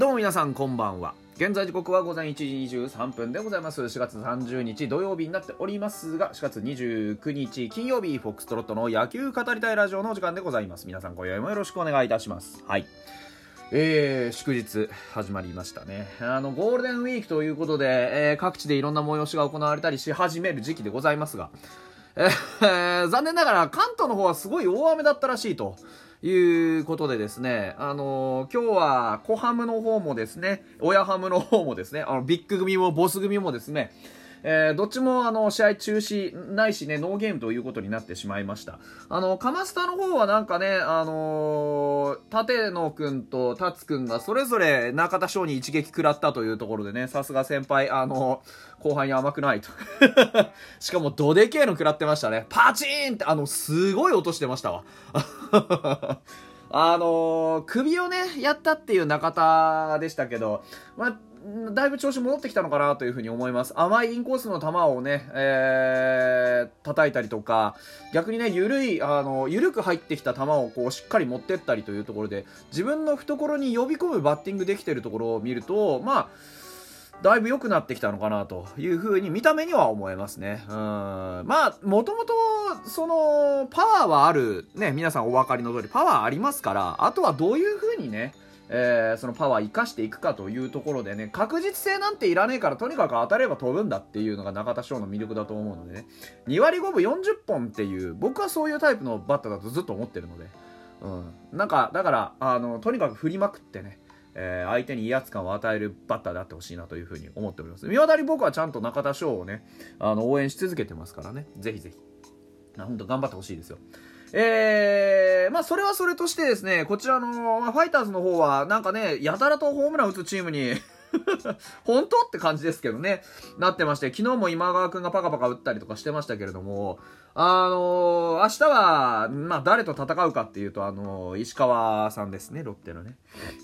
どうも皆さんこんばんは。現在時刻は午前1時23分でございます。4月30日土曜日になっておりますが、4月29日金曜日、フォックストロットの野球語りたいラジオのお時間でございます。皆さん今宵もよろしくお願いいたします。はい。えー、祝日始まりましたね。あの、ゴールデンウィークということで、えー各地でいろんな催しが行われたりし始める時期でございますが、えー残念ながら関東の方はすごい大雨だったらしいということでですね、あのー今日は小ハムの方もですね、親ハムの方もですね、あの、ビッグ組もボス組もですね、えーどっちもあの試合中止ないしね、ノーゲームということになってしまいました。あの、カマスタの方はなんかね、あのー、立野くんと達くんがそれぞれ中田翔に一撃食らったというところでね、さすが先輩、あの後輩に甘くないと。しかもドデケーの食らってましたね。パチーンって、あの、すごい音してましたわ。あのー首をね、やったっていう中田でしたけど、まあ、だいぶ調子戻ってきたのかなというふうに思います。甘いインコースの球をね、えー、叩いたりとか、逆にね、ゆるい、あの、ゆるく入ってきた球をこう、しっかり持ってったりというところで、自分の懐に呼び込むバッティングできてるところを見ると、まあ、だいぶ良くなってきたのかなというふうに見た目には思えますね。うん。まあ、もともと、その、パワーはある、ね、皆さんお分かりの通り、パワーありますから、あとはどういうふうにね、えーそのパワー生かしていくかというところでね、確実性なんていらねえから、とにかく当たれば飛ぶんだっていうのが中田翔の魅力だと思うのでね、2割5分40本っていう、僕はそういうタイプのバッターだとずっと思ってるので、うん。なんか、だから、あの、とにかく振りまくってね、えー相手に威圧感を与えるバッターであってほしいなというふうに思っております。見渡り僕はちゃんと中田翔をね、あの、応援し続けてますからね、ぜひぜひ。本当頑張ってほしいですよ。えー、まあそれはそれとしてですね、こちらの、まあ、ファイターズの方はなんかね、やたらとホームラン打つチームに 本当って感じですけどね、なってまして、昨日も今川くんがパカパカ打ったりとかしてましたけれども、あのー明日は、まあ誰と戦うかっていうと、あのー石川さんですね、ロッテのね。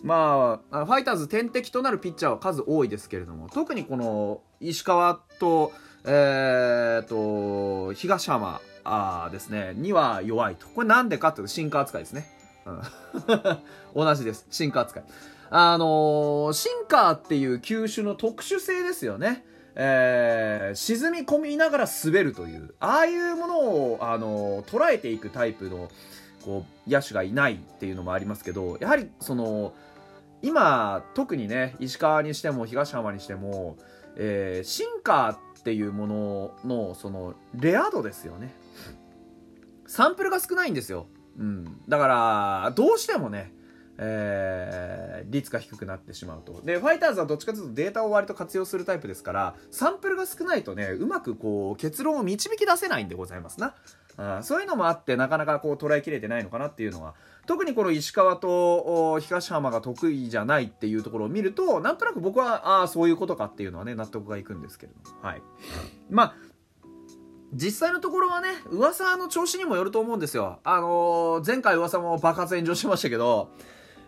まあ、ファイターズ天敵となるピッチャーは数多いですけれども、特にこの石川と、えー、と、東浜あですね、には弱いと。これなんでかっていうと、シンカー扱いですね。うん 同じです。シンカー扱い。あのーシンカーっていう球種の特殊性ですよね。えー沈み込みながら滑るという、ああいうものを、あのー捉えていくタイプの、こう、野手がいないっていうのもありますけど、やはり、その、今、特にね、石川にしても東浜にしても、えーシンカーっていうものの、その、レア度ですよね。サンプルが少ないんですよ。うん。だから、どうしてもね、えー率が低くなってしまうと。で、ファイターズはどっちかというとデータを割と活用するタイプですから、サンプルが少ないとね、うまくこう、結論を導き出せないんでございますな。あそういうのもあって、なかなかこう、捉えきれてないのかなっていうのは、特にこの石川と東浜が得意じゃないっていうところを見ると、なんとなく僕は、ああ、そういうことかっていうのはね、納得がいくんですけれども。はい。まあ、実際のところはね、噂の調子にもよると思うんですよ。あのー前回噂も爆発炎上しましたけど、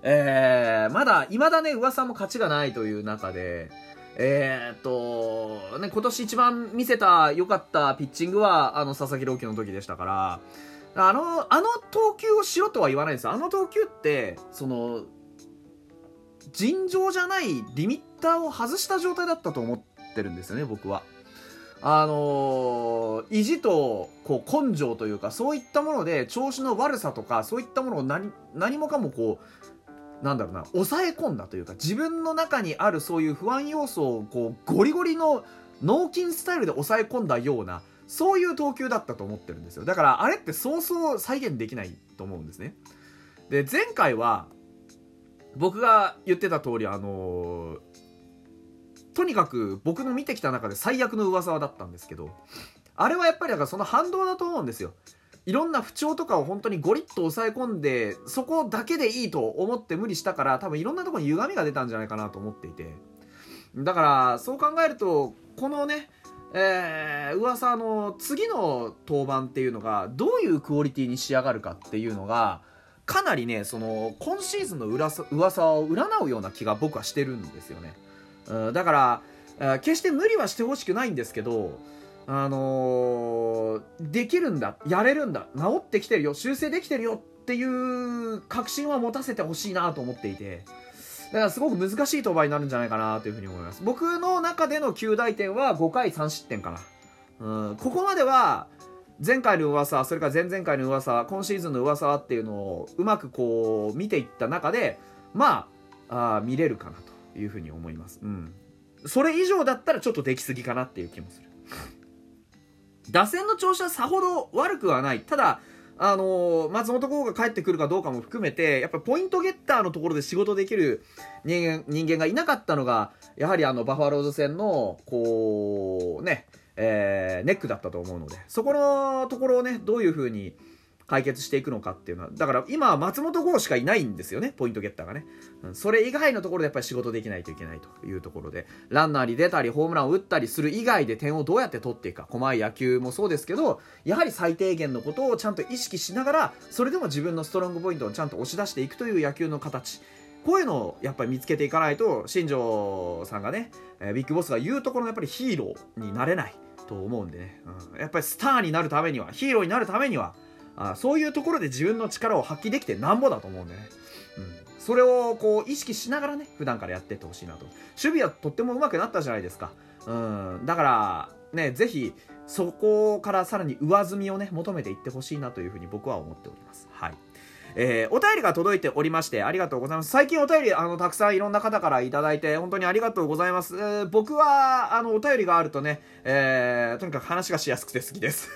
えー、まだ、未だね、噂も勝ちがないという中で、えーっと、ね、今年一番見せた良かったピッチングは、あの、佐々木朗希の時でしたから、あの、あの投球をしろとは言わないですよ。あの投球って、その、尋常じゃないリミッターを外した状態だったと思ってるんですよね、僕は。あのー意地とこう根性というかそういったもので調子の悪さとかそういったものを何何もかもこうなんだろうな抑え込んだというか自分の中にあるそういう不安要素をこうゴリゴリの脳筋スタイルで抑え込んだようなそういう投球だったと思ってるんですよ。だからあれってそうそう再現できないと思うんですね。で前回は僕が言ってた通りあのーとにかく僕の見てきた中で最悪の噂だったんですけどあれはやっぱりだからその反動だと思うんですよいろんな不調とかを本当にゴリッと抑え込んでそこだけでいいと思って無理したから多分いろんなところに歪みが出たんじゃないかなと思っていてだからそう考えるとこのねえー、噂の次の登板っていうのがどういうクオリティに仕上がるかっていうのがかなりねその今シーズンの噂噂を占うような気が僕はしてるんですよね。うんだから、決して無理はしてほしくないんですけど、あのーできるんだ、やれるんだ、治ってきてるよ、修正できてるよっていう確信は持たせてほしいなと思っていて、だからすごく難しい登板になるんじゃないかなというふうに思います。僕の中での9大点は5回3失点かな。うん、ここまでは、前回の噂、それから前々回の噂、今シーズンの噂っていうのをうまくこう見ていった中で、まあ、あ見れるかなというふうに思います。うん。それ以上だったらちょっとできすぎかなっていう気もする。打線の調子はさほど悪くはない。ただ、あのー、松本剛が帰ってくるかどうかも含めて、やっぱポイントゲッターのところで仕事できる人間人間がいなかったのが、やはりあの、バファローズ戦の、こう、ね、えー、ネックだったと思うので、そこのところをね、どういうふうに、解決していくのかっていうのは、だから今は松本剛しかいないんですよね、ポイントゲッターがね。うん、それ以外のところでやっぱり仕事できないといけないというところで、ランナーに出たり、ホームランを打ったりする以外で点をどうやって取っていくか、細い野球もそうですけど、やはり最低限のことをちゃんと意識しながら、それでも自分のストロングポイントをちゃんと押し出していくという野球の形。こういうのをやっぱり見つけていかないと、新庄さんがね、えビッグボスが言うところのやっぱりヒーローになれないと思うんでね、うん、やっぱりスターになるためには、ヒーローになるためには、あそういうところで自分の力を発揮できてなんぼだと思うんでね、うん、それをこう意識しながらね普段からやっていってほしいなと。守備はとっても上手くなったじゃないですか、うん、だからねぜひそこからさらに上積みをね求めていってほしいなというふうに僕は思っております。はい。えー、お便りが届いておりましてありがとうございます。最近お便りあのたくさんいろんな方からいただいて本当にありがとうございます、えー、僕はあのお便りがあるとね、えー、とにかく話がしやすくて好きです。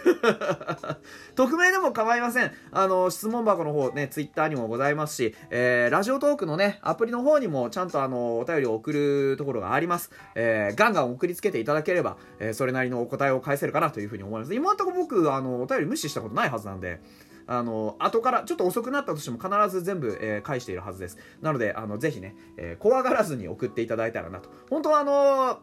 匿名でも構いません。あの質問箱の方ねツイッターにもございますし、えー、ラジオトークのねアプリの方にもちゃんとあのお便りを送るところがあります、えー、ガンガン送りつけていただければ、えー、それなりのお答えを返せるかなというふうに思います。今のところ僕あのお便り無視したことないはずなんであの後からちょっと遅くなったとしても必ず全部、えー、返しているはずです。なのであのぜひね、えー、怖がらずに送っていただいたらなと。本当はあのー、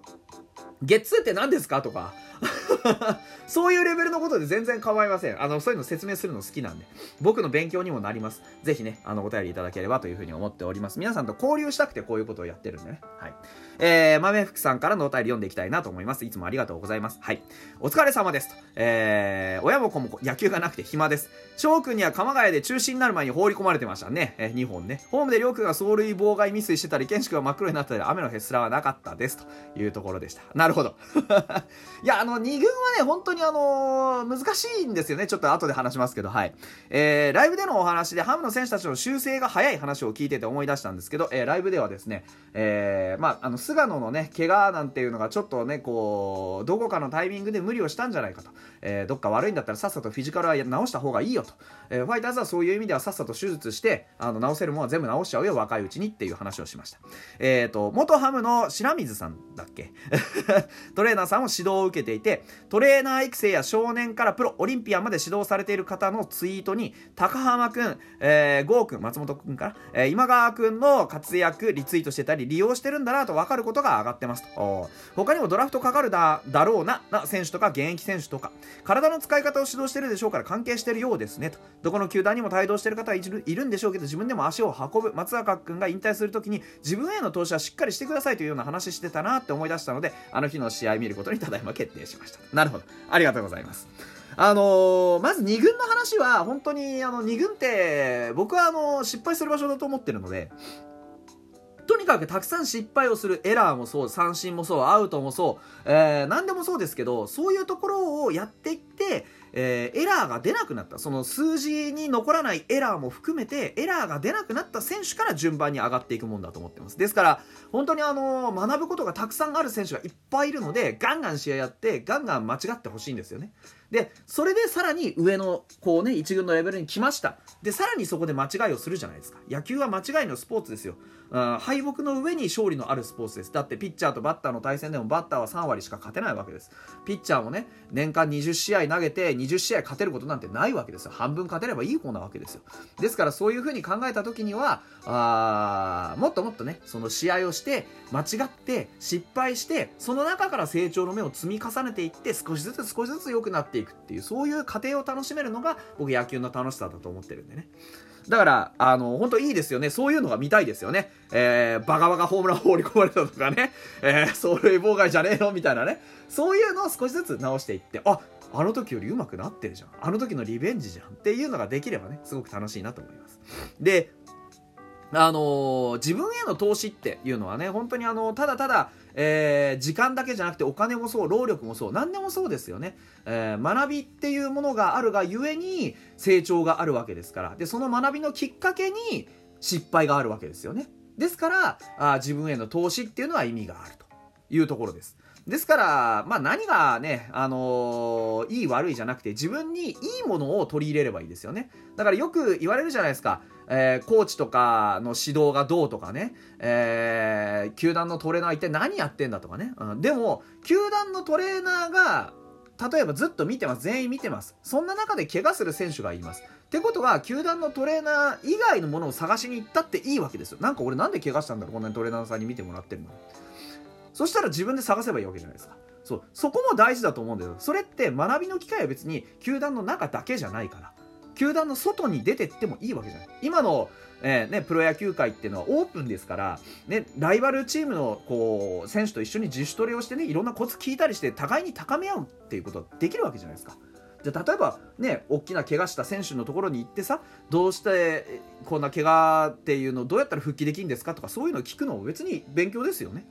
ゲッツーって何ですか？とか そういうレベルのことで全然構いません。あの、そういうの説明するの好きなんで、僕の勉強にもなります。ぜひね、あの、お便りいただければというふうに思っております。皆さんと交流したくてこういうことをやってるんでね。はい。えー、豆福さんからのお便り読んでいきたいなと思います。いつもありがとうございます。はい。お疲れ様ですと。えー、親も子も野球がなくて暇です。翔くんには鎌ヶ谷で中止になる前に放り込まれてましたね。えー、2本ね。ホームで亮君が走塁妨害ミスしてたり、健志君が真っ黒になったり、雨のへすらはなかったです。というところでした。なるほど。いや、あの、2軍はね、本当にあのー、難しいんですよね。ちょっと後で話しますけど、はい。えー、ライブでのお話で、ハムの選手たちの修正が早い話を聞いてて思い出したんですけど、えー、ライブではですね、えー、まあ、あの、菅野のね、怪我なんていうのがちょっとね、こう、どこかのタイミングで無理をしたんじゃないかと。えー、どっか悪いんだったらさっさとフィジカルは直した方がいいよと。えー、ファイターズはそういう意味ではさっさと手術して、あの、直せるものは全部直しちゃうよ、若いうちにっていう話をしました。えっ、ー、と、元ハムの白水さんだっけ？トレーナーさんを指導を受けていて、トレーナー育成や少年からプロ、オリンピアンまで指導されている方のツイートに、高浜くん、えー、郷くん、松本くんから、えー、今川くんの活躍、リツイートしてたり、利用してるんだなと分かることが上がってますと。他にもドラフトかかるだだろうな、な選手とか現役選手とか、体の使い方を指導してるでしょうから関係してるようですねと。どこの球団にも帯同してる方はいるんでしょうけど、自分でも足を運ぶ。松坂くんが引退するときに、自分への投資はしっかりしてくださいというような話してたなって思い出したので、あの日の試合見ることにただいま決定しました。なるほど。ありがとうございます。あのー、まず2軍の話は、本当に、あの、2軍って、僕はあの、失敗する場所だと思ってるので、かくたくさん失敗をするエラーもそう三振もそうアウトもそう、えー、何でもそうですけどそういうところをやっていってえー、エラーが出なくなった。その数字に残らないエラーも含めてエラーが出なくなった選手から順番に上がっていくもんだと思ってます。ですから本当にあのー、学ぶことがたくさんある選手がいっぱいいるのでガンガン試合やってガンガン間違ってほしいんですよね。でそれでさらに上のこうね1軍のレベルに来ました。でさらにそこで間違いをするじゃないですか。野球は間違いのスポーツですよ。敗北の上に勝利のあるスポーツです。だってピッチャーとバッターの対戦でもバッターは3割しか勝てないわけです。ピッチャーもね年間20試合投げて20試合勝てることなんてないわけですよ。半分勝てればいい方なわけですよ。ですからそういうふうに考えた時にはあもっともっとねその試合をして間違って失敗してその中から成長の目を積み重ねていって少しずつ少しずつ良くなっていく。っていうそういう過程を楽しめるのが僕野球の楽しさだと思ってるんでねだから、あの、本当いいですよね。そういうのが見たいですよね。えー、バカバカホームラン放り込まれたとかね、えー、走塁妨害じゃねえよみたいなね。そういうのを少しずつ直していって、あ、あの時より上手くなってるじゃん。あの時のリベンジじゃんっていうのができればね、すごく楽しいなと思います。で、あのー、自分への投資っていうのはね、本当にあの、ただただ、えー、時間だけじゃなくてお金もそう、労力もそう、何でもそうですよね。えー、学びっていうものがあるがゆえに成長があるわけですから。で、その学びのきっかけに失敗があるわけですよね。ですから、あ自分への投資っていうのは意味があるというところです。ですから、まあ何がね、あのー、いい悪いじゃなくて自分にいいものを取り入れればいいですよね。だからよく言われるじゃないですか。えー、コーチとかの指導がどうとかね、えー、球団のトレーナー一体何やってんだとかね。うん、でも、球団のトレーナーが、例えばずっと見てます。全員見てます。そんな中で怪我する選手がいます。ってことは、球団のトレーナー以外のものを探しに行ったっていいわけですよ。なんか俺なんで怪我したんだろうこんなにトレーナーさんに見てもらってるのそしたら自分で探せばいいわけじゃないですか。そう。そこも大事だと思うんだよ。それって学びの機会は別に球団の中だけじゃないから。球団の外に出てってもいいわけじゃない。今の、えー、ね、プロ野球界っていうのはオープンですから、ね、ライバルチームのこう選手と一緒に自主トレをしてね、いろんなコツ聞いたりして、互いに高め合うっていうことはできるわけじゃないですか。じゃ例えばね大きな怪我した選手のところに行ってさどうしてこんな怪我っていうのをどうやったら復帰できるんですかとかそういうのを聞くのも別に勉強ですよね。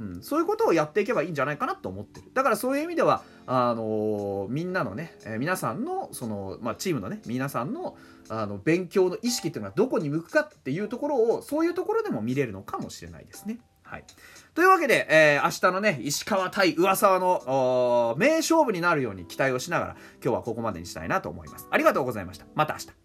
うん、そういうことをやっていけばいいんじゃないかなと思ってるだからそういう意味ではあのー、みんなのね、えー、皆さんのその、まあ、チームのね皆さんのあの勉強の意識っていうのはどこに向くかっていうところをそういうところでも見れるのかもしれないですね。はい。というわけで、えー、明日のね、石川対上沢の名勝負になるように期待をしながら、今日はここまでにしたいなと思います。ありがとうございました。また明日。